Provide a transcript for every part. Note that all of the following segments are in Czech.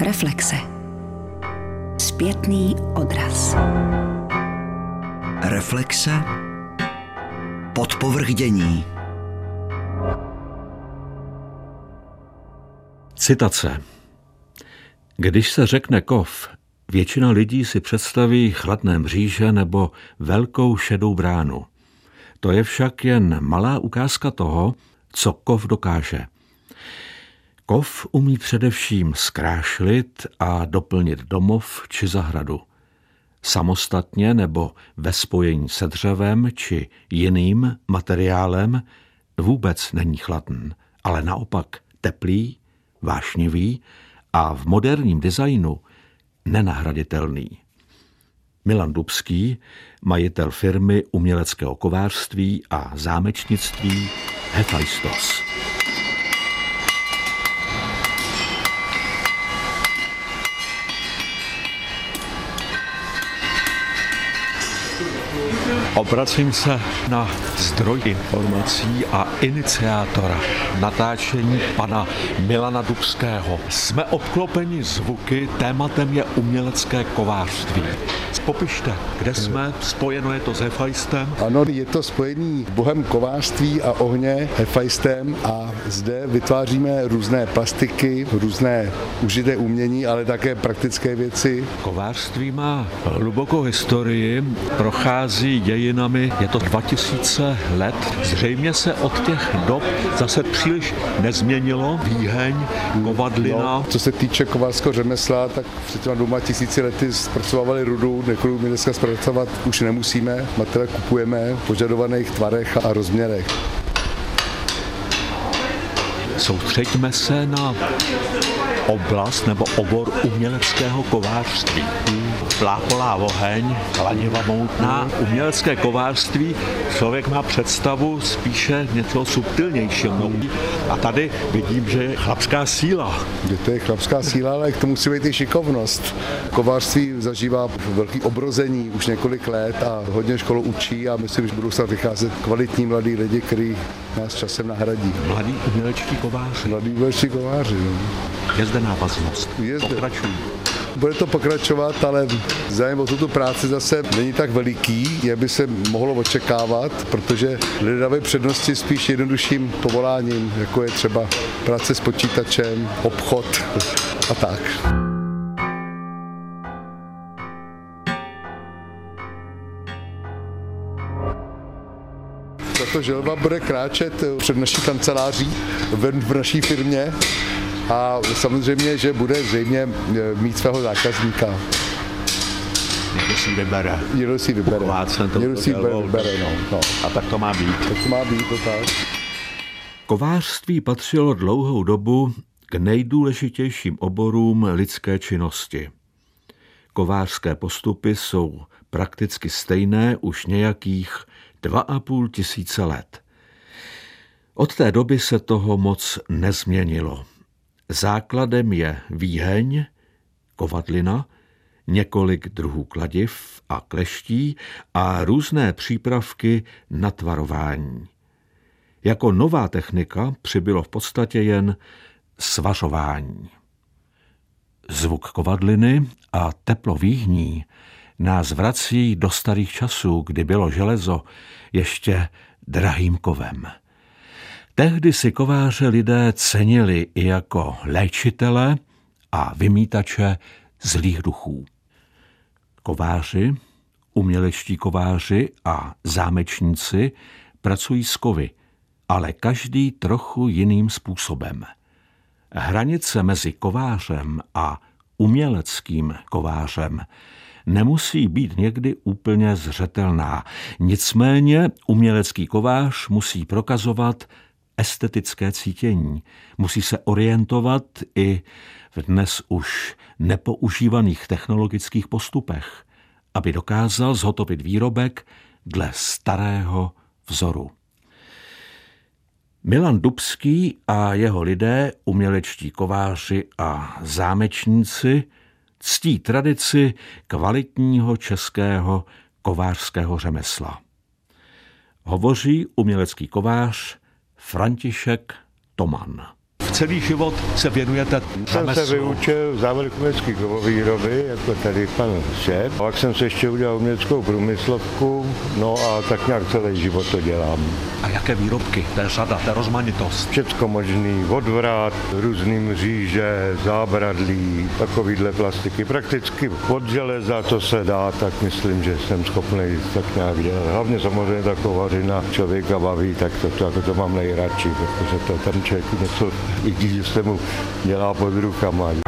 Reflexe. Zpětný odraz. Reflexe. Podpovrdění. Citace. Když se řekne kov, většina lidí si představí chladné mříže nebo velkou šedou bránu. To je však jen malá ukázka toho, co kov dokáže. Kov umí především zkrášlit a doplnit domov či zahradu. Samostatně nebo ve spojení se dřevem či jiným materiálem vůbec není chladný, ale naopak teplý, vášnivý a v moderním designu nenahraditelný. Milan Dubský, majitel firmy uměleckého kovářství a zámečnictví Hephaistos. Obracím se na zdroj informací a iniciátora natáčení pana Milana Dubského. Jsme obklopeni zvuky, tématem je umělecké kovářství. Popište, kde jsme, spojeno je to s Hefajstem? Ano, je to spojení bohem kovářství a ohně Hefajstem a zde vytváříme různé plastiky, různé užité umění, ale také praktické věci. Kovářství má hlubokou historii, prochází dějinami, je to 2000 let. Zřejmě se od těch dob zase příliš nezměnilo. Výheň, kovadlina. No, co se týče kovářského řemesla, tak před těma dvěma tisíci lety zpracovávali rudu, kterou my dneska zpracovat už nemusíme. Materiál kupujeme v požadovaných tvarech a rozměrech. Soustřeďme se na oblast nebo obor uměleckého kovářství. Plápolá oheň, klaniva moutná. Umělecké kovářství člověk má představu spíše něco subtilnějšího. A tady vidím, že je chlapská síla. Je to je chlapská síla, ale k tomu musí být i šikovnost. Kovářství zažívá velký obrození už několik let a hodně školu učí a myslím, že budou se vycházet kvalitní mladí lidi, kteří nás časem nahradí. Mladí umělečtí kováři. Mladí umělečtí kováři. No. Je zde návaznost. Je zde. Pokračují. Bude to pokračovat, ale zájem o tuto práci zase není tak veliký, jak by se mohlo očekávat, protože lidé dávají přednosti spíš jednodušším povoláním, jako je třeba práce s počítačem, obchod a tak. Tato želva bude kráčet před naší kanceláří v naší firmě a samozřejmě, že bude zřejmě e, mít svého zákazníka. Někdo si vybere. Někdo si vybere. Někdo si vybere, vybere no, no. A tak to má být. Tak to má být, to tak. Kovářství patřilo dlouhou dobu k nejdůležitějším oborům lidské činnosti. Kovářské postupy jsou prakticky stejné už nějakých dva a půl tisíce let. Od té doby se toho moc nezměnilo. Základem je výheň, kovadlina, několik druhů kladiv a kleští a různé přípravky na tvarování. Jako nová technika přibylo v podstatě jen svařování. Zvuk kovadliny a teplo výhní nás vrací do starých časů, kdy bylo železo ještě drahým kovem. Tehdy si kováře lidé cenili i jako léčitele a vymítače zlých duchů. Kováři, umělečtí kováři a zámečníci pracují s kovy, ale každý trochu jiným způsobem. Hranice mezi kovářem a uměleckým kovářem nemusí být někdy úplně zřetelná. Nicméně umělecký kovář musí prokazovat estetické cítění. Musí se orientovat i v dnes už nepoužívaných technologických postupech, aby dokázal zhotovit výrobek dle starého vzoru. Milan Dubský a jeho lidé, umělečtí kováři a zámečníci, ctí tradici kvalitního českého kovářského řemesla. Hovoří umělecký kovář František Toman. V celý život se věnujete Jsem se vyučil závodkovecký kovovýroby, jako tady pan šéf. Pak jsem se ještě udělal uměleckou průmyslovku, no a tak nějak celý život to dělám. A jaké výrobky? To je řada, to je rozmanitost. Všecko možný, odvrat, různý mříže, zábradlí, takovýhle plastiky. Prakticky od železa to se dá, tak myslím, že jsem schopný tak nějak dělat. Hlavně samozřejmě ta kovařina člověka baví, tak to, to, jako to mám nejradši, protože to tam člověku něco, i když se mu dělá pod rukama.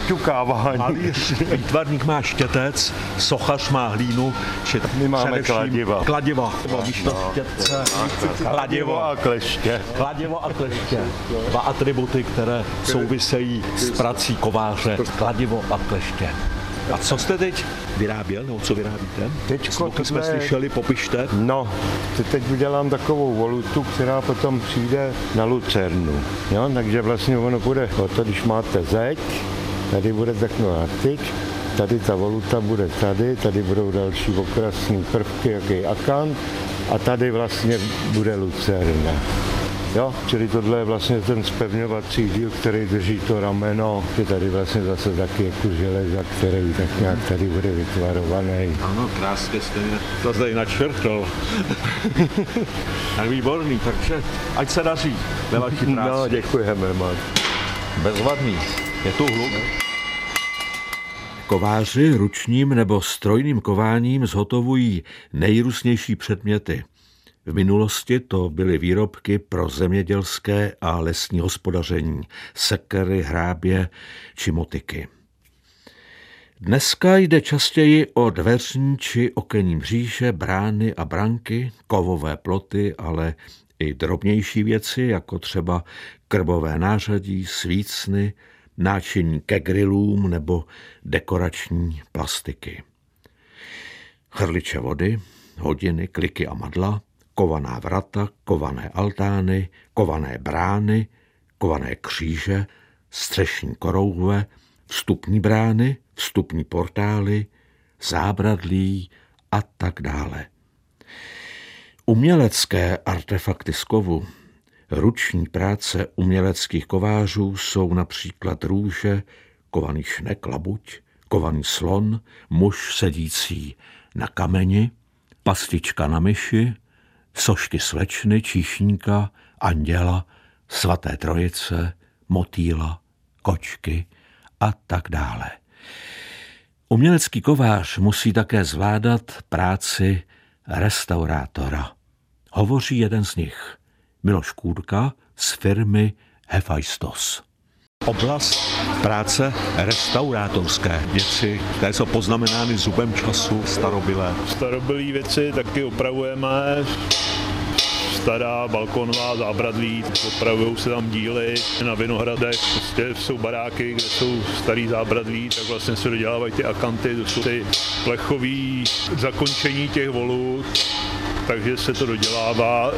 Přiťukávání. Malíř, výtvarník má štětec, sochař má hlínu, či My máme kladiva. Kladiva, no, štětce, kladivo. a kleště. Kladivo a kleště. Dva atributy, které souvisejí s prací kováře. Kladivo a kleště. A co jste teď vyráběl, nebo co vyrábíte? Smoky jsme tohle- slyšeli, popište. No, te- teď udělám takovou volutu, která potom přijde na lucernu. Jo? Takže vlastně ono bude o to, když máte zeď, tady bude taková tyč, tady ta voluta bude tady, tady budou další okrasné prvky, jaký akant, a tady vlastně bude lucerna. Jo, čili tohle je vlastně ten spevňovací díl, který drží to rameno, je tady vlastně zase taky jako železa, který tak nějak tady bude vytvarovaný. Ano, krásně jste mě to zde načrtl. tak výborný, takže ať se daří ve vaší práci. No, děkujeme moc. Bezvadný. Je tu hluk. Kováři ručním nebo strojným kováním zhotovují nejrůznější předměty. V minulosti to byly výrobky pro zemědělské a lesní hospodaření, sekery, hrábě či motiky. Dneska jde častěji o dveřní či okenní mříže, brány a branky, kovové ploty, ale i drobnější věci, jako třeba krbové nářadí, svícny, náčiní ke grillům nebo dekorační plastiky. Chrliče vody, hodiny, kliky a madla, kovaná vrata, kované altány, kované brány, kované kříže, střešní korouhve, vstupní brány, vstupní portály, zábradlí a tak dále. Umělecké artefakty z kovu, ruční práce uměleckých kovářů jsou například růže, kovaný šnek, labuť, kovaný slon, muž sedící na kameni, pastička na myši, sošky slečny, číšníka, anděla, svaté trojice, motýla, kočky a tak dále. Umělecký kovář musí také zvládat práci restaurátora. Hovoří jeden z nich, Miloš Kůrka z firmy Hefajstos. Oblast práce restaurátorské věci, které jsou poznamenány zubem času, starobylé. Starobylé věci taky opravujeme. Stará balkonová zábradlí, opravují se tam díly na Vinohradech, prostě jsou baráky, kde jsou starý zábradlí, tak vlastně se dodělávají ty akanty, to jsou ty plechový zakončení těch volů, takže se to dodělává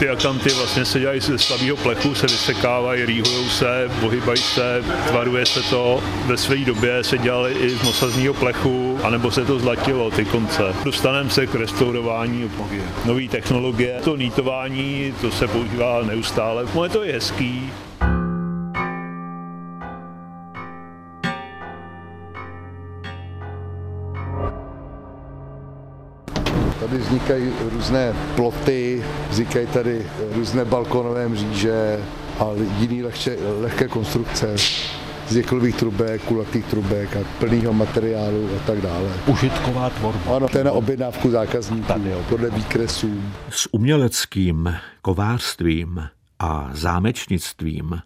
ty akanty vlastně se dělají ze slabého plechu, se vysekávají, rýhují se, pohybají se, tvaruje se to. Ve své době se dělali i z mosazního plechu, anebo se to zlatilo, ty konce. Dostaneme se k restaurování nové technologie. To nítování, to se používá neustále. No je hezký. Vznikají různé ploty, vznikají tady různé balkonové mříže a jiné lehče, lehké konstrukce z jeklových trubek, kulatých trubek a plného materiálu a tak dále. Užitková tvorba. Ano, to je na objednávku zákazníků, podle výkresů. S uměleckým kovářstvím a zámečnictvím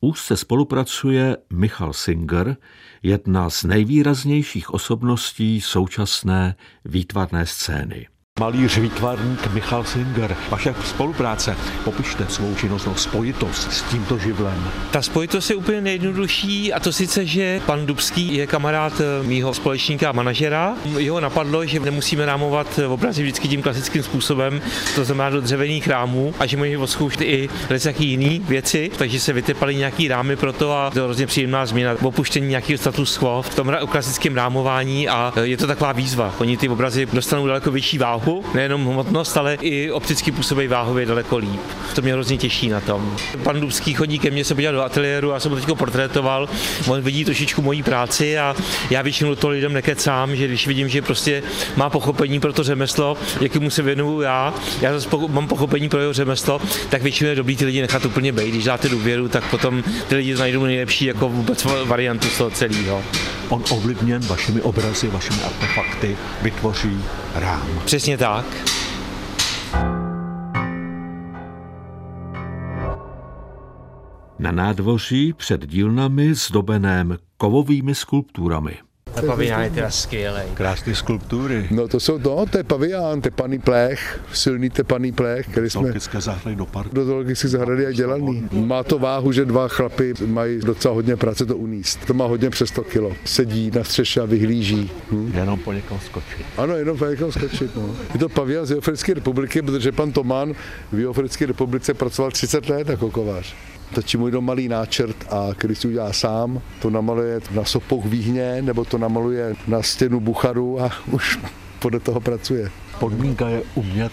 úzce spolupracuje Michal Singer, jedna z nejvýraznějších osobností současné výtvarné scény. Malíř, výtvarník Michal Singer. Vaše spolupráce, popište svou činnost, no, spojitost s tímto živlem. Ta spojitost je úplně nejjednodušší a to sice, že pan Dubský je kamarád eh, mýho společníka a manažera. Jeho napadlo, že nemusíme rámovat obrazy vždycky tím klasickým způsobem, to znamená do dřevěných rámů a že můžeme odzkoušet i jaký jiný věci, takže se vytepaly nějaký rámy pro to a to je hrozně příjemná změna. Opuštění nějakého status quo v tom klasickém rámování a eh, je to taková výzva. Oni ty obrazy dostanou daleko vyšší váhu váhu, nejenom hmotnost, ale i opticky působí váhově daleko líp. To mě hrozně těší na tom. Pan Dubský chodí ke mně se podívat do ateliéru, já jsem ho teď portrétoval, on vidí trošičku mojí práci a já většinou to lidem nekecám, že když vidím, že prostě má pochopení pro to řemeslo, jakému se věnuju já, já zase mám pochopení pro jeho řemeslo, tak většinou je dobrý ty lidi nechat úplně bejt. Když dáte důvěru, tak potom ty lidi najdou nejlepší jako vůbec variantu z toho celého. On ovlivněn vašimi obrazy, vašimi artefakty vytvoří rám. Přesně tak. Na nádvoří před dílnami zdobeném kovovými skulpturami. Ta pavián je teda skvělý. Krásné skulptury. No to jsou, no, to je pavián, tepaný plech, silný tepaný plech, který jsme Zoologické zahrady do parku. do zoologické zahrady a dělaný. Má to váhu, že dva chlapy mají docela hodně práce to uníst. To má hodně přes 100 kilo. Sedí na střeše a vyhlíží. Hm? Jenom po někom skočit. Ano, jenom po někam skočit. No. Je to pavián z Jihoafrické republiky, protože pan Toman v Jihoafrické republice pracoval 30 let jako kovář. Točí můj dom malý náčrt a když si udělá sám, to namaluje na sopouch výhně, nebo to namaluje na stěnu Bucharu a už podle toho pracuje. Podmínka je umět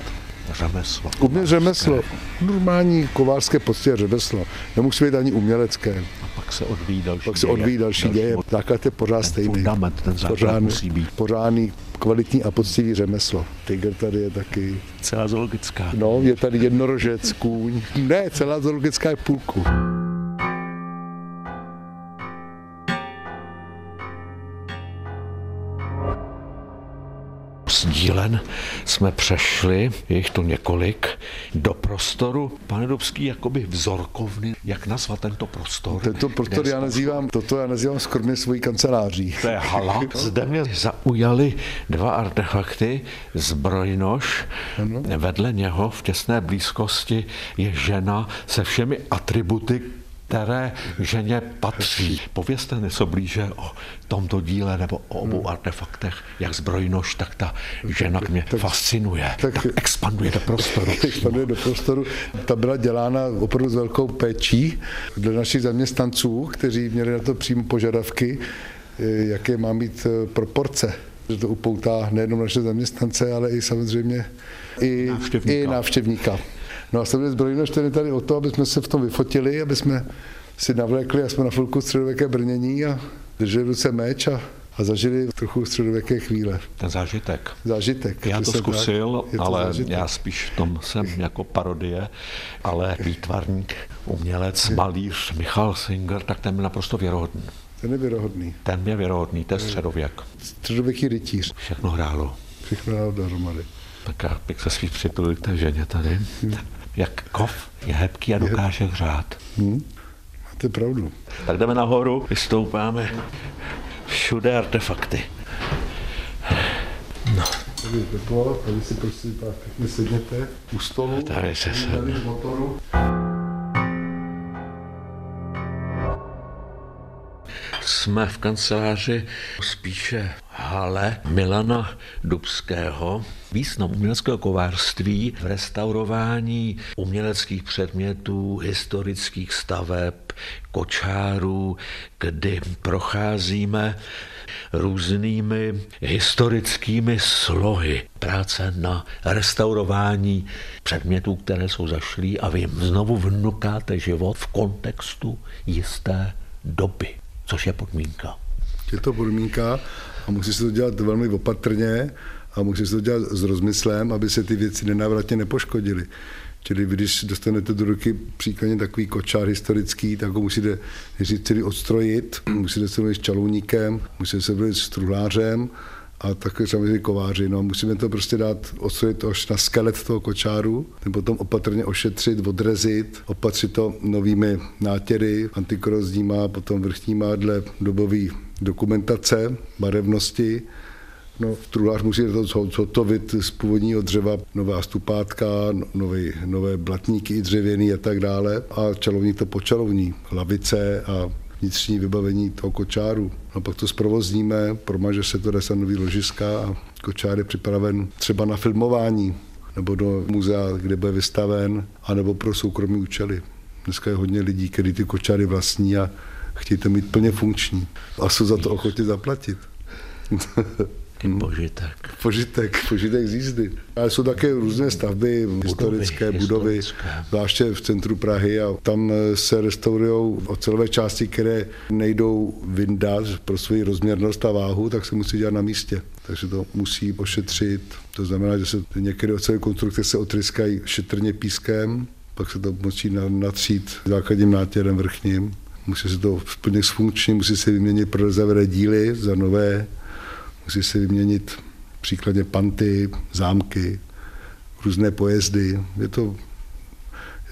řemeslo. Umět řemeslo, normální kovářské poctivě řemeslo, nemusí být ani umělecké. A pak se odvíjí další Pak se děje. odvíjí další děje, základ je pořád Ten stejný. fundament, ten základ musí být. pořádný, kvalitní a poctivý řemeslo. Tiger tady je taky. Celá zoologická. No, je tady jednorožec, kůň. Ne, celá zoologická je půlku. Dílen jsme přešli, je jich tu několik, do prostoru, pane Dubský, jakoby vzorkovny, jak nazvat tento prostor? Tento prostor já nazývám, toto já nazývám skromně svojí kanceláří. To je hala. Zde mě zaujaly dva artefakty, zbrojnož. Vedle něho v těsné blízkosti je žena se všemi atributy, které ženě patří. Povězte něco blíže o tomto díle nebo o obou artefaktech, jak zbrojnož, tak ta žena k mě fascinuje, tak- tak expanduje do prostoru. Expanduje do prostoru. Ta byla dělána opravdu s velkou péčí dle našich zaměstnanců, kteří měli na to přímo požadavky, eh, jaké má mít eh, proporce. Že to upoutá nejenom naše zaměstnance, ale i samozřejmě i Návštěvníka. I návštěvníka. No a zbrojnož ten je tady o to, aby jsme se v tom vyfotili, aby jsme si navlékli, a jsme na chvilku středověké brnění a drželi v ruce meč a, a zažili trochu středověké chvíle. Ten zážitek. Zážitek. Já to tak. zkusil, Je to ale zážitek. já spíš v tom jsem jako parodie, ale výtvarník, umělec, malíř Michal Singer, tak ten byl naprosto věrohodný. Ten je věrohodný. Ten je věrohodný, to je středověk. Středověký rytíř. Všechno hrálo. Všechno dal dohromady. Tak já bych se spíš přitulil k té ženě tady. Jak kov je hebký a dokáže hřát. Máte pravdu. Tak jdeme nahoru, vystoupáme. Všude artefakty. Tady je teplo, tady si prosím pěkně sedněte u stolu. Tady se sedne. Motoru. Jsme v kanceláři spíše hale Milana Dubského. Význam uměleckého kovářství v restaurování uměleckých předmětů, historických staveb, kočárů, kdy procházíme různými historickými slohy práce na restaurování předmětů, které jsou zašlý a vy jim znovu vnukáte život v kontextu jisté doby, což je podmínka. Je to podmínka a musí se to dělat velmi opatrně a musí se to dělat s rozmyslem, aby se ty věci nenávratně nepoškodily. Čili když dostanete do ruky příkladně takový kočár historický, tak ho musíte nejdřív celý odstrojit, musíte se s čalouníkem, musíte se s truhlářem a také samozřejmě kováři. No, musíme to prostě dát, odstrojit až na skelet toho kočáru, ten potom opatrně ošetřit, odrezit, opatřit to novými nátěry, antikorozníma, potom vrchníma dle dobové dokumentace, barevnosti, No, truhlář musí to zhotovit z původního dřeva, nová stupátka, no, nové, nové blatníky dřevěný a tak dále. A čalovník to počalovní, hlavice a vnitřní vybavení toho kočáru. A pak to zprovozníme, promaže se to na nový ložiska a kočár je připraven třeba na filmování nebo do muzea, kde bude vystaven, anebo pro soukromí účely. Dneska je hodně lidí, kteří ty kočáry vlastní a chtějí to mít plně funkční a jsou za to ochotni zaplatit. I požitek. Požitek, požitek z jízdy. Ale jsou také různé stavby, budovy, historické budovy, historické. zvláště v centru Prahy a tam se restaurují ocelové části, které nejdou vyndat pro svoji rozměrnost a váhu, tak se musí dělat na místě. Takže to musí ošetřit. To znamená, že se některé ocelové konstrukce se otryskají šetrně pískem, pak se to musí natřít základním nátěrem vrchním. Musí se to plně zfunkčnit, musí se vyměnit prorezavé díly za nové, musí se vyměnit příkladně panty, zámky, různé pojezdy. Je to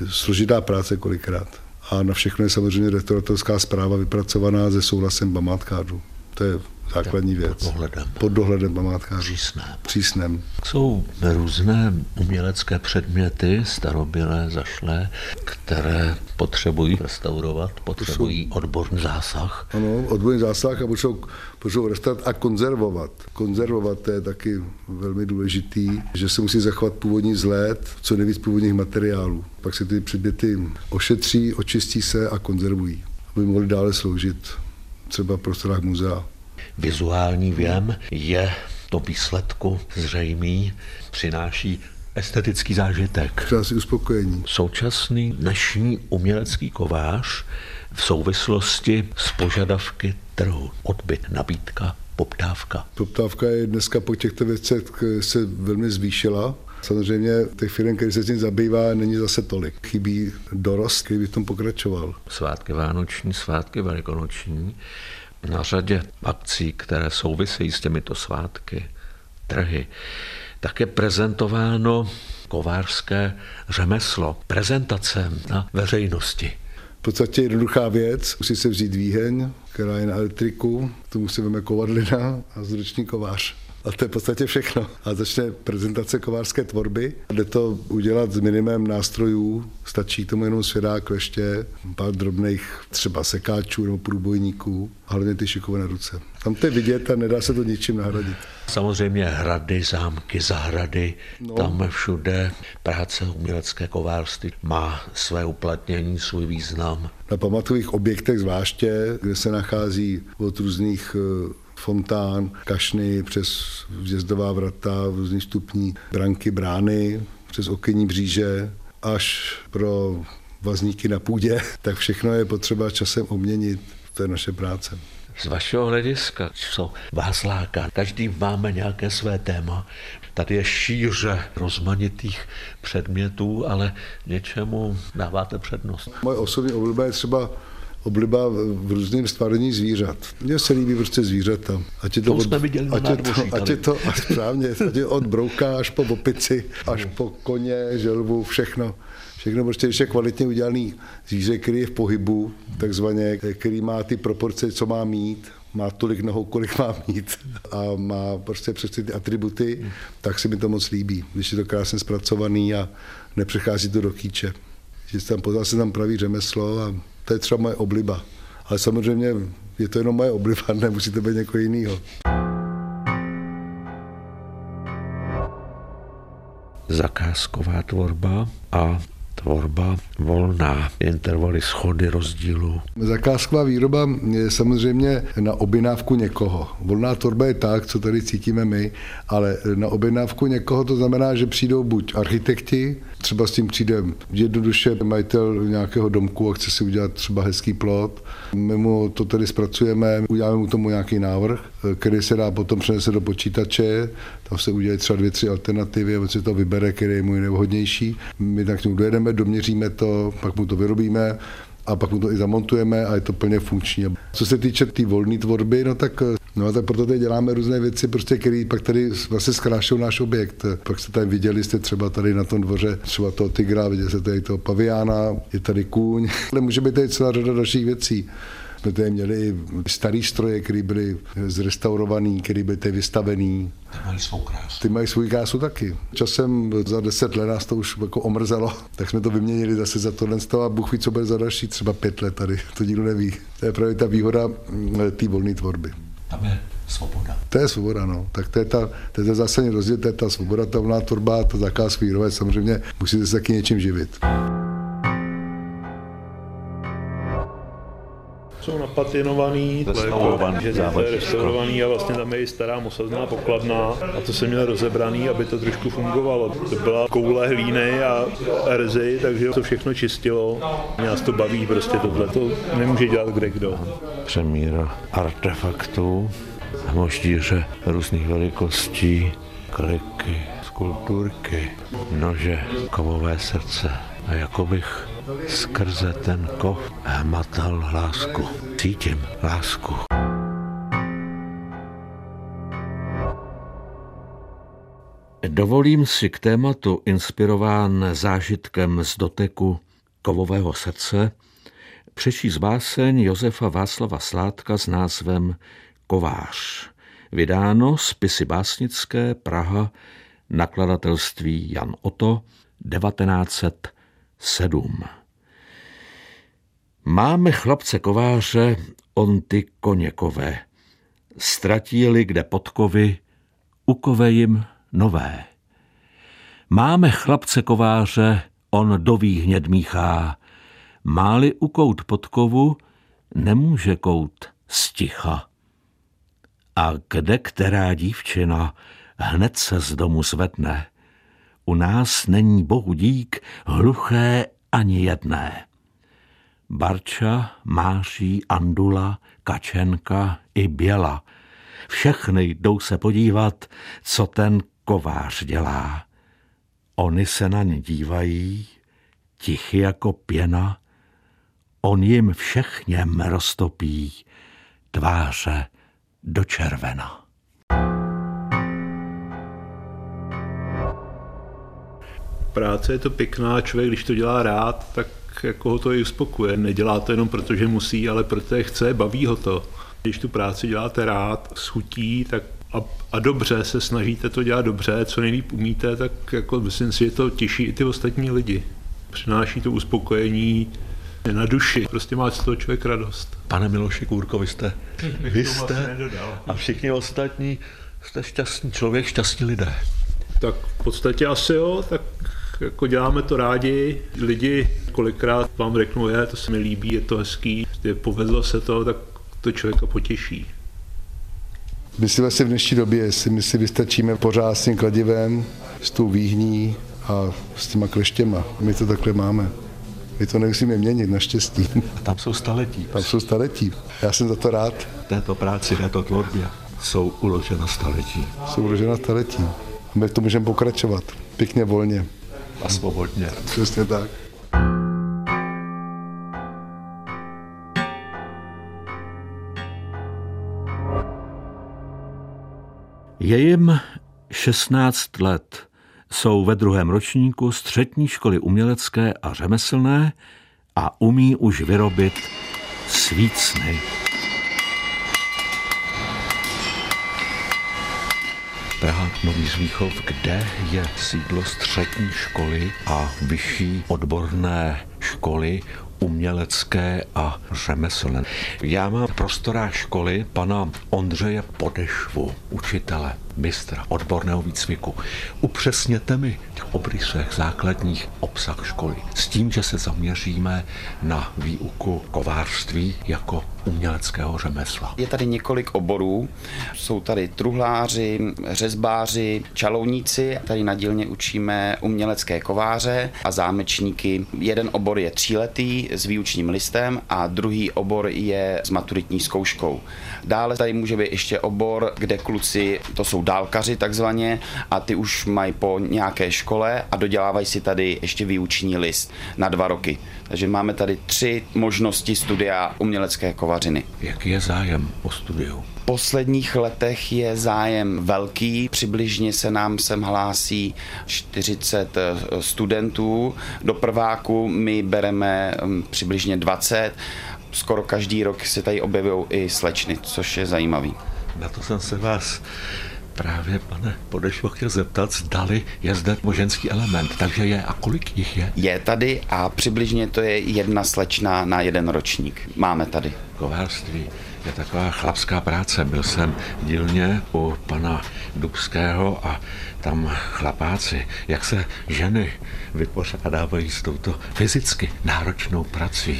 složitá práce kolikrát. A na všechno je samozřejmě restauratelská zpráva vypracovaná se souhlasem památkářů. To je základní věc. Pod dohledem. Pod dohledem památkářů. Přísném. Přísném. Jsou různé umělecké předměty, starobilé, zašlé, které potřebují restaurovat, potřebují jsou... odborný zásah. Ano, odborný zásah a potřebují, potřebují restaurovat a konzervovat. Konzervovat to je taky velmi důležitý, že se musí zachovat původní vzhled, co nejvíc původních materiálů. Pak se ty předměty ošetří, očistí se a konzervují, aby mohly dále sloužit třeba v prostorách muzea vizuální věm je to výsledku zřejmý, přináší estetický zážitek. Přinásí uspokojení. Současný dnešní umělecký kovář v souvislosti s požadavky trhu, odbyt, nabídka, poptávka. Poptávka je dneska po těchto věcech se velmi zvýšila. Samozřejmě těch firm, které se tím zabývá, není zase tolik. Chybí dorost, který by v tom pokračoval. Svátky vánoční, svátky velikonoční na řadě akcí, které souvisejí s těmito svátky, trhy, tak je prezentováno kovářské řemeslo, prezentace na veřejnosti. V podstatě jednoduchá věc, musí se vzít výheň, která je na elektriku, tu musíme kovadlina a zruční kovář. A to je v podstatě všechno. A začne prezentace kovářské tvorby. Jde to udělat s minimem nástrojů, stačí tomu jenom svědá kleště, pár drobných třeba sekáčů nebo průbojníků, a hlavně ty šikovné ruce. Tam to je vidět a nedá se to ničím nahradit. Samozřejmě hrady, zámky, zahrady, no. tam všude práce umělecké kovářství má své uplatnění, svůj význam. Na pamatových objektech zvláště, kde se nachází od různých eh, fontán, kašny, přes vjezdová vrata, různý stupní, branky, brány, přes okenní bříže, až pro vazníky na půdě, tak všechno je potřeba časem obměnit. To je naše práce. Z vašeho hlediska, co vás láká? Každý máme nějaké své téma. Tady je šíře rozmanitých předmětů, ale něčemu dáváte přednost. Moje osobní oblíba je třeba obliba v různým stvarení zvířat. Mně se líbí prostě zvířata. Ať je to, to od, ať je to, ať je to ať správně, ať je od brouka až po opici, až po koně, želvu, všechno. Všechno prostě, když je kvalitně udělaný zvíře, který je v pohybu, takzvaně, který má ty proporce, co má mít, má tolik nohou, kolik má mít a má prostě přesně ty atributy, tak se mi to moc líbí, když je to krásně zpracovaný a nepřechází to do kýče. Že tam pořád se tam praví řemeslo a to je třeba moje obliba. Ale samozřejmě je to jenom moje obliba, nemusí to být někoho jiného. Zakázková tvorba a tvorba volná, intervaly schody rozdílu. Zakázková výroba je samozřejmě na objednávku někoho. Volná tvorba je tak, co tady cítíme my, ale na objednávku někoho to znamená, že přijdou buď architekti, třeba s tím přijde jednoduše majitel nějakého domku a chce si udělat třeba hezký plot. My mu to tady zpracujeme, uděláme mu tomu nějaký návrh, který se dá potom přenese do počítače, tam se udělají třeba dvě, tři alternativy a on si to vybere, který je mu nejvhodnější. My tak k němu dojedeme, doměříme to, pak mu to vyrobíme, a pak mu to i zamontujeme a je to plně funkční. Co se týče té tý volné tvorby, no tak, no tak proto tady děláme různé věci, prostě, které pak tady vlastně zkrášou náš objekt. Pak jste tady viděli, jste třeba tady na tom dvoře třeba toho tygra, viděli jste tady toho paviána, je tady kůň, ale může být tady celá řada dalších věcí. Jsme tady měli starý stroje, které byly zrestaurovaný, které byly tady vystavený. Ty mají svou krásu. Ty mají svou krásu taky. Časem za deset let nás to už jako omrzelo, tak jsme to vyměnili zase za tohle a Bůh ví, co bude za další třeba pět let tady, to nikdo neví. To je právě ta výhoda mm, té volné tvorby. Tam je svoboda. To je svoboda, no. Tak to je, ta, to je ta zásadní rozdíl, to je ta svoboda, ta volná tvorba, ta zakázka výroba, samozřejmě musíte se taky něčím živit. Jsou napatinovaný, Restaurovaný, že to je restaurovaný a vlastně tam je i stará mosazná pokladna a to jsem měl rozebraný, aby to trošku fungovalo. To byla koule hlíny a erzy, takže to všechno čistilo. Mě nás to baví prostě tohle, to nemůže dělat kde kdo. Přemíra artefaktů, hmoždíře různých velikostí, kliky, skulpturky, nože, kovové srdce. A jako bych skrze ten kov hmatal lásku. Cítím lásku. Dovolím si k tématu inspirován zážitkem z doteku kovového srdce přečíst báseň Josefa Václava Sládka s názvem Kovář. Vydáno spisy básnické Praha, nakladatelství Jan Oto, 1907. Máme chlapce kováře, on ty koněkové. Ztratili kde podkovy, ukove jim nové. Máme chlapce kováře, on do výhněd míchá. Máli ukout podkovu, nemůže kout sticha. A kde která dívčina hned se z domu zvedne. U nás není bohu dík hluché ani jedné. Barča, Máří, Andula, Kačenka i Běla. Všechny jdou se podívat, co ten kovář dělá. Oni se na ně dívají, tichy jako pěna. On jim všechněm roztopí tváře do červena. Práce je to pěkná, člověk, když to dělá rád, tak jako ho to i uspokuje. Nedělá to jenom proto, že musí, ale protože chce, baví ho to. Když tu práci děláte rád, s chutí, tak a, a dobře se snažíte to dělat dobře, co nejlíp umíte, tak jako myslím si, že to těší i ty ostatní lidi. Přináší to uspokojení na duši. Prostě má z toho člověk radost. Pane Miloši Kůrko, vy jste, vy jste a všichni ostatní jste šťastný člověk, šťastní lidé. Tak v podstatě asi jo, tak jako děláme to rádi, lidi kolikrát vám řeknou, je, to se mi líbí, je to hezký, je, povedlo se to, tak to člověka potěší. Myslím si v dnešní době, si my si vystačíme pořád s tím kladivem, s tou výhní a s těma kleštěma. My to takhle máme. My to nemusíme měnit, naštěstí. A tam jsou staletí. Tam jsou staletí. Já jsem za to rád. Této práci, této tvorbě jsou uložena staletí. Jsou uložena staletí. A my v tom můžeme pokračovat. Pěkně volně. A svobodně. Přesně tak. Je jim 16 let. Jsou ve druhém ročníku střední školy umělecké a řemeslné a umí už vyrobit svícny. Praha Nový Zvíchov, kde je sídlo střední školy a vyšší odborné školy umělecké a řemeslné. Já mám prostorá školy pana Ondřeje Podešvu, učitele, mistra odborného výcviku. Upřesněte mi v obrysech základních obsah školy s tím, že se zaměříme na výuku kovářství jako uměleckého řemesla. Je tady několik oborů. Jsou tady truhláři, řezbáři, čalouníci. Tady na dílně učíme umělecké kováře a zámečníky. Jeden obor je tříletý s výučním listem a druhý obor je s maturitní zkouškou. Dále tady může být ještě obor, kde kluci, to jsou dálkaři takzvaně, a ty už mají po nějaké škole a dodělávají si tady ještě výuční list na dva roky. Takže máme tady tři možnosti studia umělecké kovařiny. Jaký je zájem o studiu? V posledních letech je zájem velký, přibližně se nám sem hlásí 40 studentů, do prváku my bereme hm, přibližně 20 skoro každý rok se tady objevují i slečny, což je zajímavý. Na to jsem se vás právě, pane Podešvo, chtěl zeptat, zdali je zde moženský element. Takže je, a kolik jich je? Je tady a přibližně to je jedna slečna na jeden ročník. Máme tady. Kovářství je taková chlapská práce. Byl jsem dílně u pana Dubského a tam chlapáci, jak se ženy vypořádávají s touto fyzicky náročnou prací.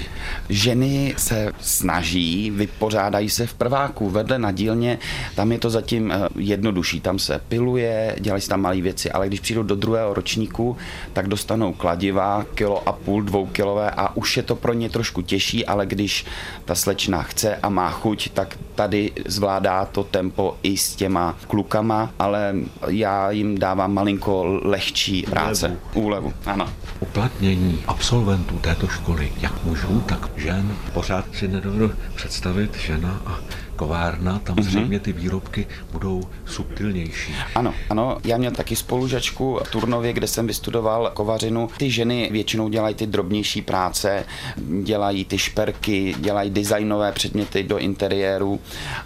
Ženy se snaží, vypořádají se v prváku, vedle na dílně, tam je to zatím eh, jednodušší, tam se piluje, dělají se tam malé věci, ale když přijdou do druhého ročníku, tak dostanou kladiva, kilo a půl, dvou kilové a už je to pro ně trošku těžší, ale když ta slečna chce a má chuť, tak tady zvládá to tempo i s těma klukama, ale já jim dávám malinko lehčí práce. Úlevu. Ano. Uplatnění absolventů této školy, jak mužů, tak žen. Pořád si nedovedu představit žena a kovárna, tam mm-hmm. zřejmě ty výrobky budou subtilnější. Ano, ano, já měl taky spolužačku v Turnově, kde jsem vystudoval kovařinu. Ty ženy většinou dělají ty drobnější práce, dělají ty šperky, dělají designové předměty do interiéru.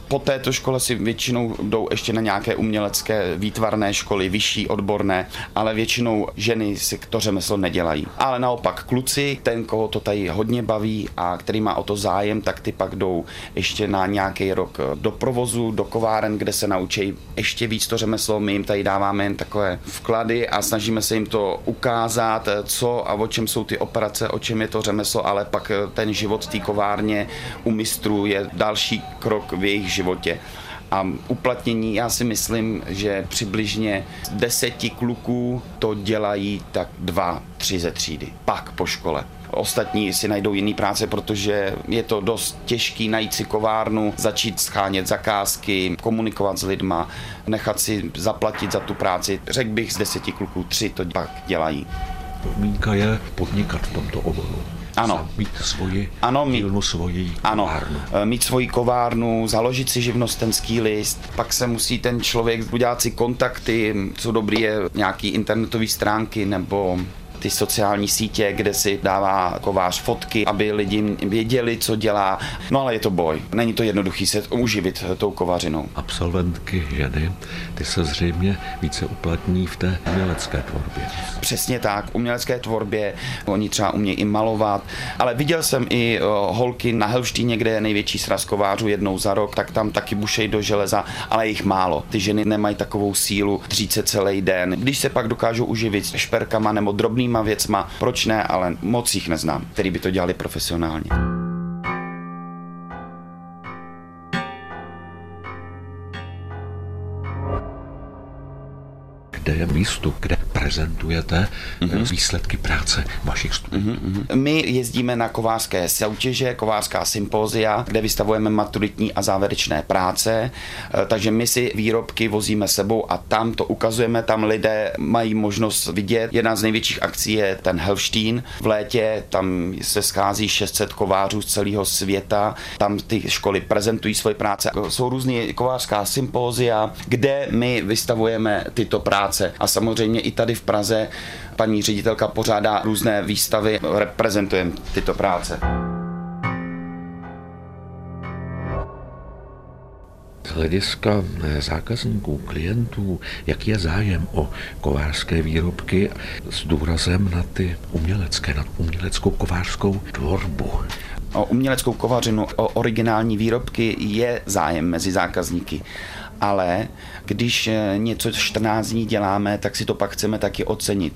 Po této škole si většinou jdou ještě na nějaké umělecké výtvarné školy, vyšší, odborné, ale většinou ženy si to řemeslo nedělají. Ale naopak kluci, ten, koho to tady hodně baví a který má o to zájem, tak ty pak jdou ještě na nějaký rok rok do provozu, do kováren, kde se naučí ještě víc to řemeslo. My jim tady dáváme jen takové vklady a snažíme se jim to ukázat, co a o čem jsou ty operace, o čem je to řemeslo, ale pak ten život té kovárně u mistrů je další krok v jejich životě. A uplatnění, já si myslím, že přibližně deseti kluků to dělají tak dva, tři ze třídy. Pak po škole. Ostatní si najdou jiný práce, protože je to dost těžký najít si kovárnu, začít schánět zakázky, komunikovat s lidma, nechat si zaplatit za tu práci. Řekl bych z deseti kluků, tři to pak dělají. Podmínka je podnikat v tomto oboru. Ano. Mít svoji ano, mít, dílnu, svoji ano, kovárnu. E, mít svoji kovárnu, založit si živnostenský list, pak se musí ten člověk udělat si kontakty, co dobrý je nějaký internetový stránky nebo ty sociální sítě, kde si dává kovář fotky, aby lidi věděli, co dělá. No ale je to boj. Není to jednoduchý se uživit tou kovařinou. Absolventky ženy, ty se zřejmě více uplatní v té umělecké tvorbě. Přesně tak, umělecké tvorbě, oni třeba umějí i malovat, ale viděl jsem i holky na Helštíně, kde je největší sraz kovářů jednou za rok, tak tam taky bušej do železa, ale jich málo. Ty ženy nemají takovou sílu dřít se celý den. Když se pak dokážou uživit šperkama nebo drobnými jinýma věcma. Proč ne, ale moc jich neznám, který by to dělali profesionálně. kde je místo, kde prezentujete mm-hmm. výsledky práce vašich studentů. Mm-hmm. My jezdíme na kovářské soutěže, kovářská sympózia, kde vystavujeme maturitní a závěrečné práce, eh, takže my si výrobky vozíme sebou a tam to ukazujeme, tam lidé mají možnost vidět. Jedna z největších akcí je ten Helštín. V létě tam se schází 600 kovářů z celého světa, tam ty školy prezentují svoje práce. Jsou různé kovářská sympózia, kde my vystavujeme tyto práce a samozřejmě i tady v Praze paní ředitelka pořádá různé výstavy, reprezentujeme tyto práce. Z hlediska eh, zákazníků, klientů, jaký je zájem o kovářské výrobky s důrazem na ty umělecké, na uměleckou kovářskou tvorbu? O uměleckou kovařinu, o originální výrobky je zájem mezi zákazníky ale když eh, něco 14 dní děláme, tak si to pak chceme taky ocenit.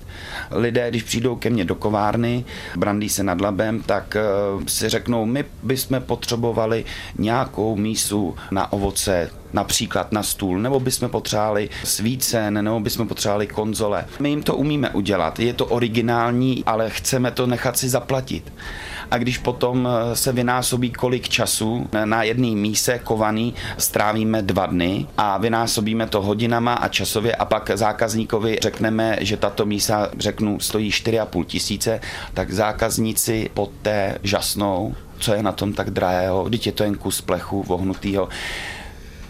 Lidé, když přijdou ke mně do kovárny, brandí se nad labem, tak eh, si řeknou, my bychom potřebovali nějakou mísu na ovoce, například na stůl, nebo bychom potřebovali svícen, nebo bychom potřebovali konzole. My jim to umíme udělat, je to originální, ale chceme to nechat si zaplatit a když potom eh, se vynásobí kolik času na jedné míse kovaný, strávíme dva dny a vynásobíme to hodinama a časově a pak zákazníkovi řekneme, že tato mísa, řeknu, stojí 4,5 tisíce, tak zákazníci poté žasnou, co je na tom tak drahého, když je to jen kus plechu vohnutýho.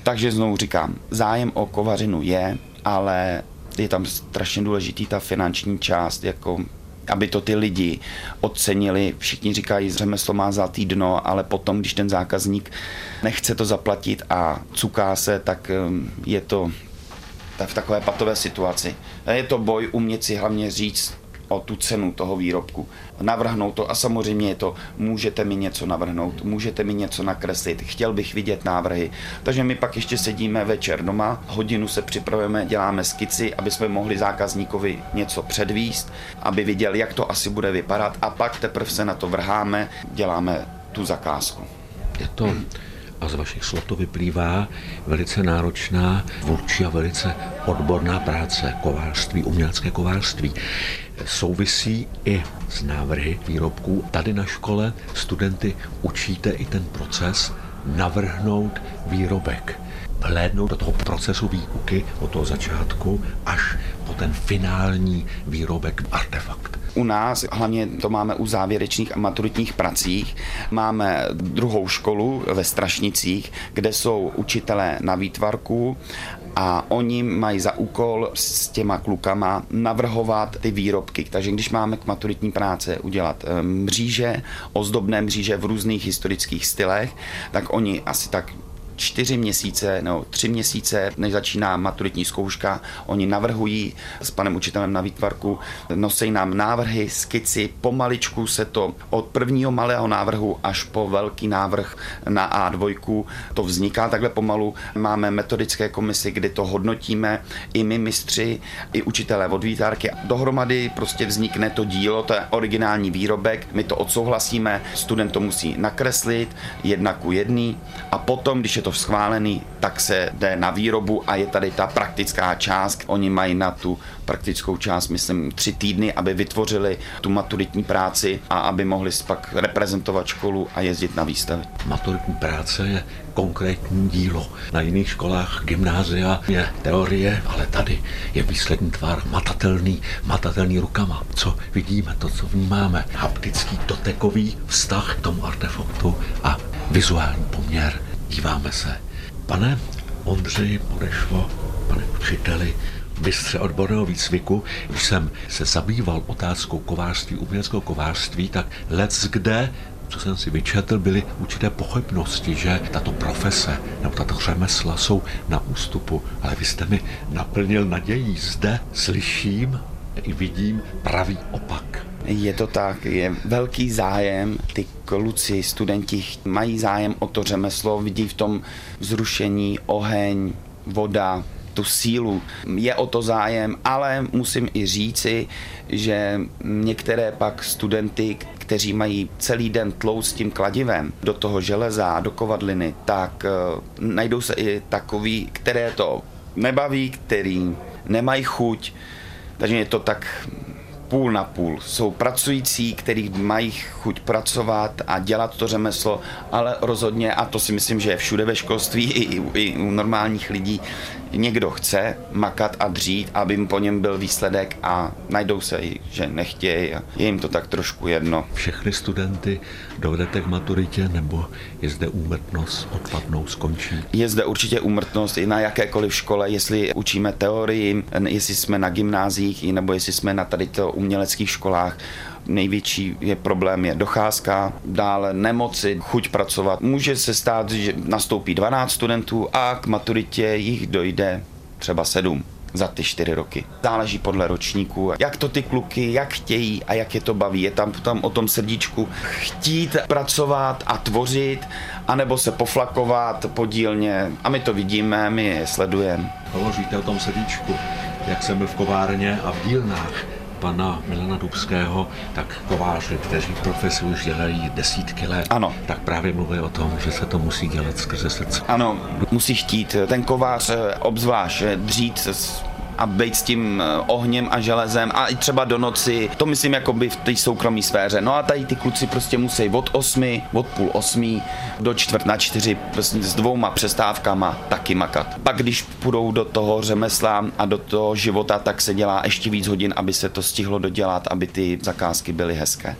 Takže znovu říkám, zájem o kovařinu je, ale je tam strašně důležitý ta finanční část, jako aby to ty lidi ocenili. Všichni říkají, že řemeslo má zlatý dno, ale potom, když ten zákazník nechce to zaplatit a cuká se, tak um, je to v takové patové situaci. Je to boj umět si hlavně říct, o tu cenu toho výrobku. Navrhnout to a samozřejmě je to, můžete mi něco navrhnout, můžete mi něco nakreslit, chtěl bych vidět návrhy. Takže my pak ještě sedíme večer doma, hodinu se připravujeme, děláme skici, aby jsme mohli zákazníkovi něco předvíst, aby viděl, jak to asi bude vypadat a pak teprve se na to vrháme, děláme tu zakázku. Je to a z vašich slov to vyplývá velice náročná, tvůrčí a velice odborná práce, kovářství, umělecké kovářství. Souvisí i s návrhy výrobků. Tady na škole studenty učíte i ten proces navrhnout výrobek vhlédnout do toho procesu výuky od toho začátku až po ten finální výrobek, artefakt. U nás, hlavně to máme u závěrečných a maturitních pracích, máme druhou školu ve Strašnicích, kde jsou učitelé na výtvarku a oni mají za úkol s těma klukama navrhovat ty výrobky. Takže když máme k maturitní práce udělat eh, mříže, ozdobné mříže v různých historických stylech, tak oni asi tak čtyři měsíce nebo tři měsíce, než začíná maturitní zkouška, oni navrhují s panem učitelem na výtvarku, nosí nám návrhy, skici, pomaličku se to od prvního malého návrhu až po velký návrh na A2, to vzniká. Takhle pomalu. Máme metodické komisy, kdy to hodnotíme, i my mistři, i učitelé od výtvarky. Dohromady prostě vznikne to dílo, to je originální výrobek, my to odsouhlasíme, student to musí nakreslit, jedna ku jedný. A potom, když je to schválený, tak se jde na výrobu a je tady ta praktická část. Oni mají na tu praktickou část, myslím, tři týdny, aby vytvořili tu maturitní práci a aby mohli pak reprezentovat školu a jezdit na výstavy. Maturitní práce je konkrétní dílo. Na jiných školách gymnázia je teorie, ale tady je výsledný tvar matatelný, matatelný rukama. Co vidíme, to, co vnímáme. Haptický dotekový vztah k tomu artefaktu a vizuální poměr Díváme se. Pane Ondřej Podešvo, pane učiteli, mistře odborného výcviku, když jsem se zabýval otázkou kovářství, uměleckého kovářství, tak let kde co jsem si vyčetl, byly určité pochybnosti, že tato profese nebo tato řemesla jsou na ústupu, ale vy jste mi naplnil nadějí. Zde slyším vidím pravý opak. Je to tak, je velký zájem, ty kluci, studenti mají zájem o to řemeslo, vidí v tom vzrušení, oheň, voda, tu sílu. Je o to zájem, ale musím i říci, že některé pak studenty, kteří mají celý den tlou s tím kladivem do toho železa, do kovadliny, tak uh, najdou se i takový, které to nebaví, který nemají chuť, takže je to tak půl na půl. Jsou pracující, kteří mají chuť pracovat a dělat to řemeslo, ale rozhodně, a to si myslím, že je všude ve školství i, i u normálních lidí, někdo chce makat a dřít, aby po něm byl výsledek a najdou se i, že nechtějí a je jim to tak trošku jedno. Všechny studenty dovedete k maturitě nebo je zde úmrtnost, odpadnou, skončí? Je zde určitě úmrtnost i na jakékoliv škole, jestli učíme teorii, jestli jsme na gymnázích, nebo jestli jsme na tady to uměleckých školách největší je problém je docházka, dále nemoci, chuť pracovat. Může se stát, že nastoupí 12 studentů a k maturitě jich dojde třeba 7 za ty čtyři roky. Záleží podle ročníků, jak to ty kluky, jak chtějí a jak je to baví. Je tam, tam o tom srdíčku chtít pracovat a tvořit, anebo se poflakovat podílně. A my to vidíme, my je sledujeme. Hovoříte o tom srdíčku, jak jsem byl v kovárně a v dílnách pana Milana Dubského, tak kováři, kteří profesi už dělají desítky let, ano. tak právě mluví o tom, že se to musí dělat skrze srdce. Ano, musí chtít. Ten kovář eh, obzvlášť eh, dřít a být s tím eh, ohněm a železem a i třeba do noci, to myslím jako by v té soukromé sféře. No a tady ty kluci prostě musí od osmi, od půl osmi do čtvrt na čtyři prostě s dvouma přestávkama taky makat. Pak když půjdou do toho řemesla a do toho života, tak se dělá ještě víc hodin, aby se to stihlo dodělat, aby ty zakázky byly hezké.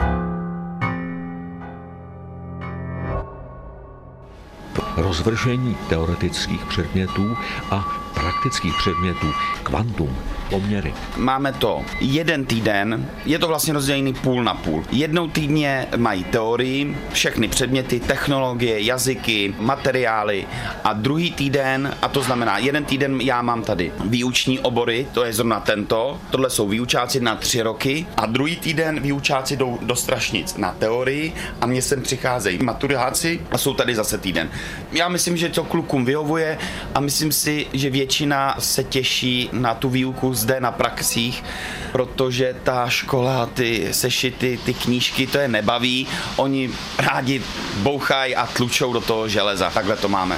rozvržení teoretických předmětů a praktických předmětů, kvantum, poměry. Máme to jeden týden, je to vlastně rozdělený půl na půl. Jednou týdně mají teorii, všechny předměty, technologie, jazyky, materiály a druhý týden, a to znamená jeden týden já mám tady výuční obory, to je zrovna tento, tohle jsou výučáci na tři roky a druhý týden výučáci jdou do Strašnic na teorii a mě sem přicházejí maturitáci a jsou tady zase týden. Já myslím, že to klukům vyhovuje a myslím si, že většina se těší na tu výuku zde na praxích, protože ta škola, ty sešity, ty knížky, to je nebaví. Oni rádi bouchají a tlučou do toho železa. Takhle to máme.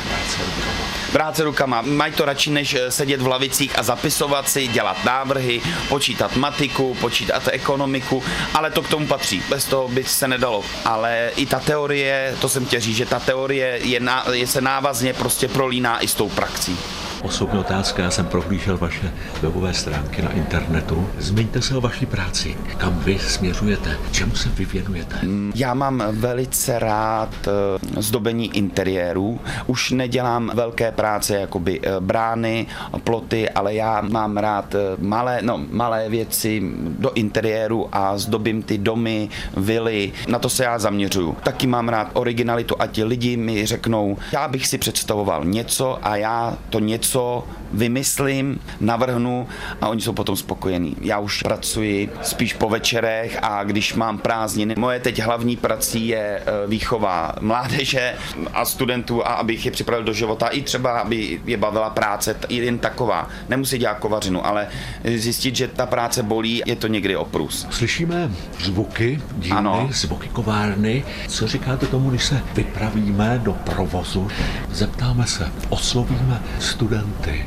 Práce rukama. Mají to radši, než sedět v lavicích a zapisovat si, dělat návrhy, počítat matiku, počítat ekonomiku, ale to k tomu patří. Bez toho by se nedalo. Ale i ta teorie, to jsem chtěl říct, že ta teorie je, ná, je se návazně prostě prolíná i s tou praxí. Osobní otázka, já jsem prohlížel vaše webové stránky na internetu. Zmiňte se o vaší práci. Kam vy směřujete? Čemu se vy věnujete? Já mám velice rád eh, zdobení interiérů. Už nedělám velké práce, jakoby eh, brány, ploty, ale já mám rád eh, malé, no, malé věci do interiéru a zdobím ty domy, vily. Na to se já zaměřuju. Taky mám rád originalitu a ti lidi mi řeknou, já bych si představoval něco a já to něco něco vymyslím, navrhnu a oni jsou potom spokojení. Já už pracuji spíš po večerech a když mám prázdniny. Moje teď hlavní prací je e, výchova mládeže a studentů a abych je připravil do života i třeba, aby je bavila práce jen taková. Nemusí dělat kovařinu, ale zjistit, že ta práce bolí, je to někdy oprus. Slyšíme zvuky dílny, ano. zvuky kovárny. Co říkáte tomu, když se vypravíme do provozu? Zeptáme se, oslovíme studenty.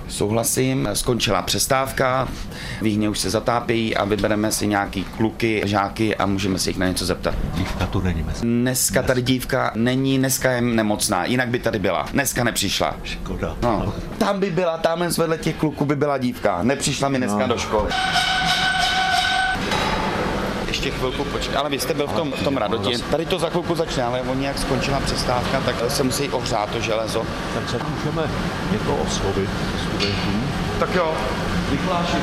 Souhlasím, skončila přestávka, výhně už se zatápějí a vybereme si nějaký kluky, žáky a můžeme se jich na něco zeptat. Dívka tu není mezi. Dneska tady dívka není, dneska je nemocná, jinak by tady byla. Dneska nepřišla. Škoda. No. Tam by byla, tam vedle těch kluků by byla dívka. Nepřišla mi dneska no. do školy ještě chvilku počkat. Ale vy jste byl v tom, v tom radotě. Tady to za chvilku začne, ale oni jak skončila přestávka, tak se musí ohřát to železo. Tak se můžeme někoho oslovit studentů. Tak jo, Mikuláši,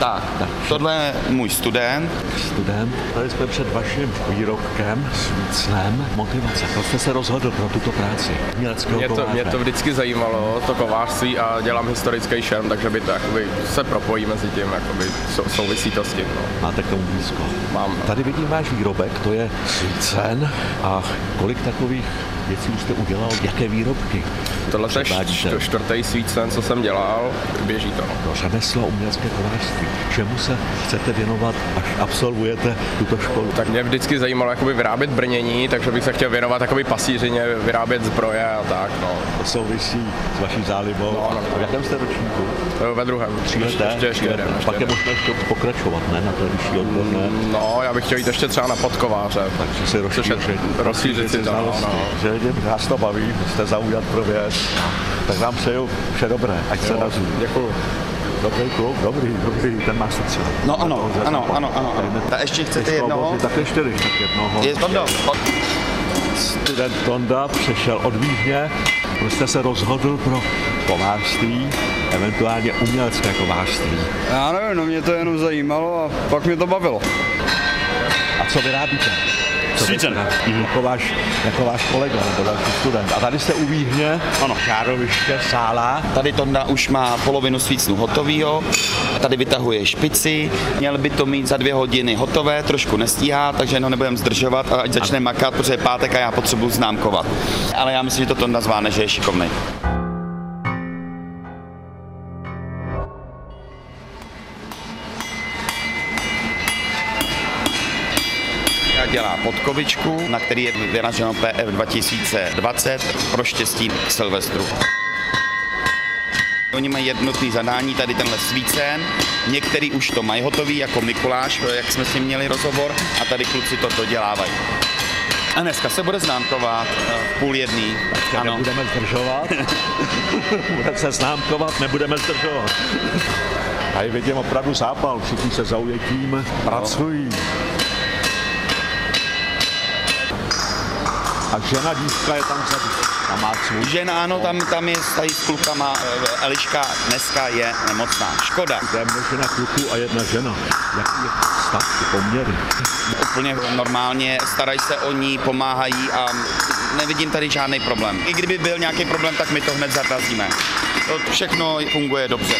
tak, tak, tohle je můj student. Student, tady jsme před vaším výrobkem, svícnem. Motivace, proč jste se rozhodl pro tuto práci? Mě to, mě to vždycky zajímalo, to kovářství a dělám historický šerm, takže by to jakoby se propojí mezi tím, jakoby souvisí to s tím. No. Máte k tomu blízko? Mám. Tady vidím váš výrobek, to je svícen a kolik takových věcí už jste udělal, jaké výrobky? Tohle je čtvrtý svícen, co jsem dělal, běží to. No, řemeslo umělecké kovářství. Čemu se chcete věnovat, až absolvujete tuto školu? Tak mě vždycky zajímalo jakoby vyrábět brnění, takže bych se chtěl věnovat takový pasířině, vyrábět zbroje a tak. No. To souvisí s vaší zálibou. No, no, no. v jakém jste ročníku? Ve druhém. Tří ještě, ještě, ještě, jeden, ještě Pak je možné ještě pokračovat, ne? Na to vyšší odborné. No, já bych chtěl jít ještě třeba na podkováře. Takže si rozšířit, rozšířit si to. No, no. Že vás to baví, jste zaujat pro věc. Tak vám přeju vše dobré, ať se daří. Děkuji. Dobrý kluk, dobrý, dobrý, ten má srdce. No ano, ano, ano, ano, ano. Tak ještě chcete jednoho? Tak ještě tak jednoho. Je to Student Tonda přešel od Vídně, proč jste se rozhodl pro kovářství, eventuálně umělecké kovářství? Já nevím, no mě to jenom zajímalo a pak mě to bavilo. A co vyrábíte? Svícen. Jako váš, jako váš kolega nebo další student. A tady jste u Víhně, ano. žároviště, sála. Tady Tonda už má polovinu svícnu hotovýho, tady vytahuje špici, měl by to mít za dvě hodiny hotové, trošku nestíhá, takže jenom nebudeme zdržovat, ať začne makat, protože je pátek a já potřebuji známkovat. Ale já myslím, že to Tonda zváne, že je šikovný. Dělá podkovičku, na který je vyraženo PF 2020 pro štěstí k Silvestru. Oni mají jednotný zadání, tady tenhle svícen, některý už to mají hotový, jako Mikuláš, jak jsme s ním měli rozhovor, a tady kluci to dodělávají. A dneska se bude známkovat v půl jedný. Ano. Nebudeme zdržovat. Budeme se známkovat, nebudeme zdržovat. Tady vidím opravdu zápal, všichni se zaujetím pracují. A žena dívka je tam vzadu. A má svůj. Žena ano, tam, tam je tady s klukama, eh, Eliška dneska je nemocná. Škoda. To je množina kluků a jedna žena. Jaký je stav, ty poměry? Úplně normálně, starají se o ní, pomáhají a nevidím tady žádný problém. I kdyby byl nějaký problém, tak my to hned zatrazíme. To všechno funguje dobře.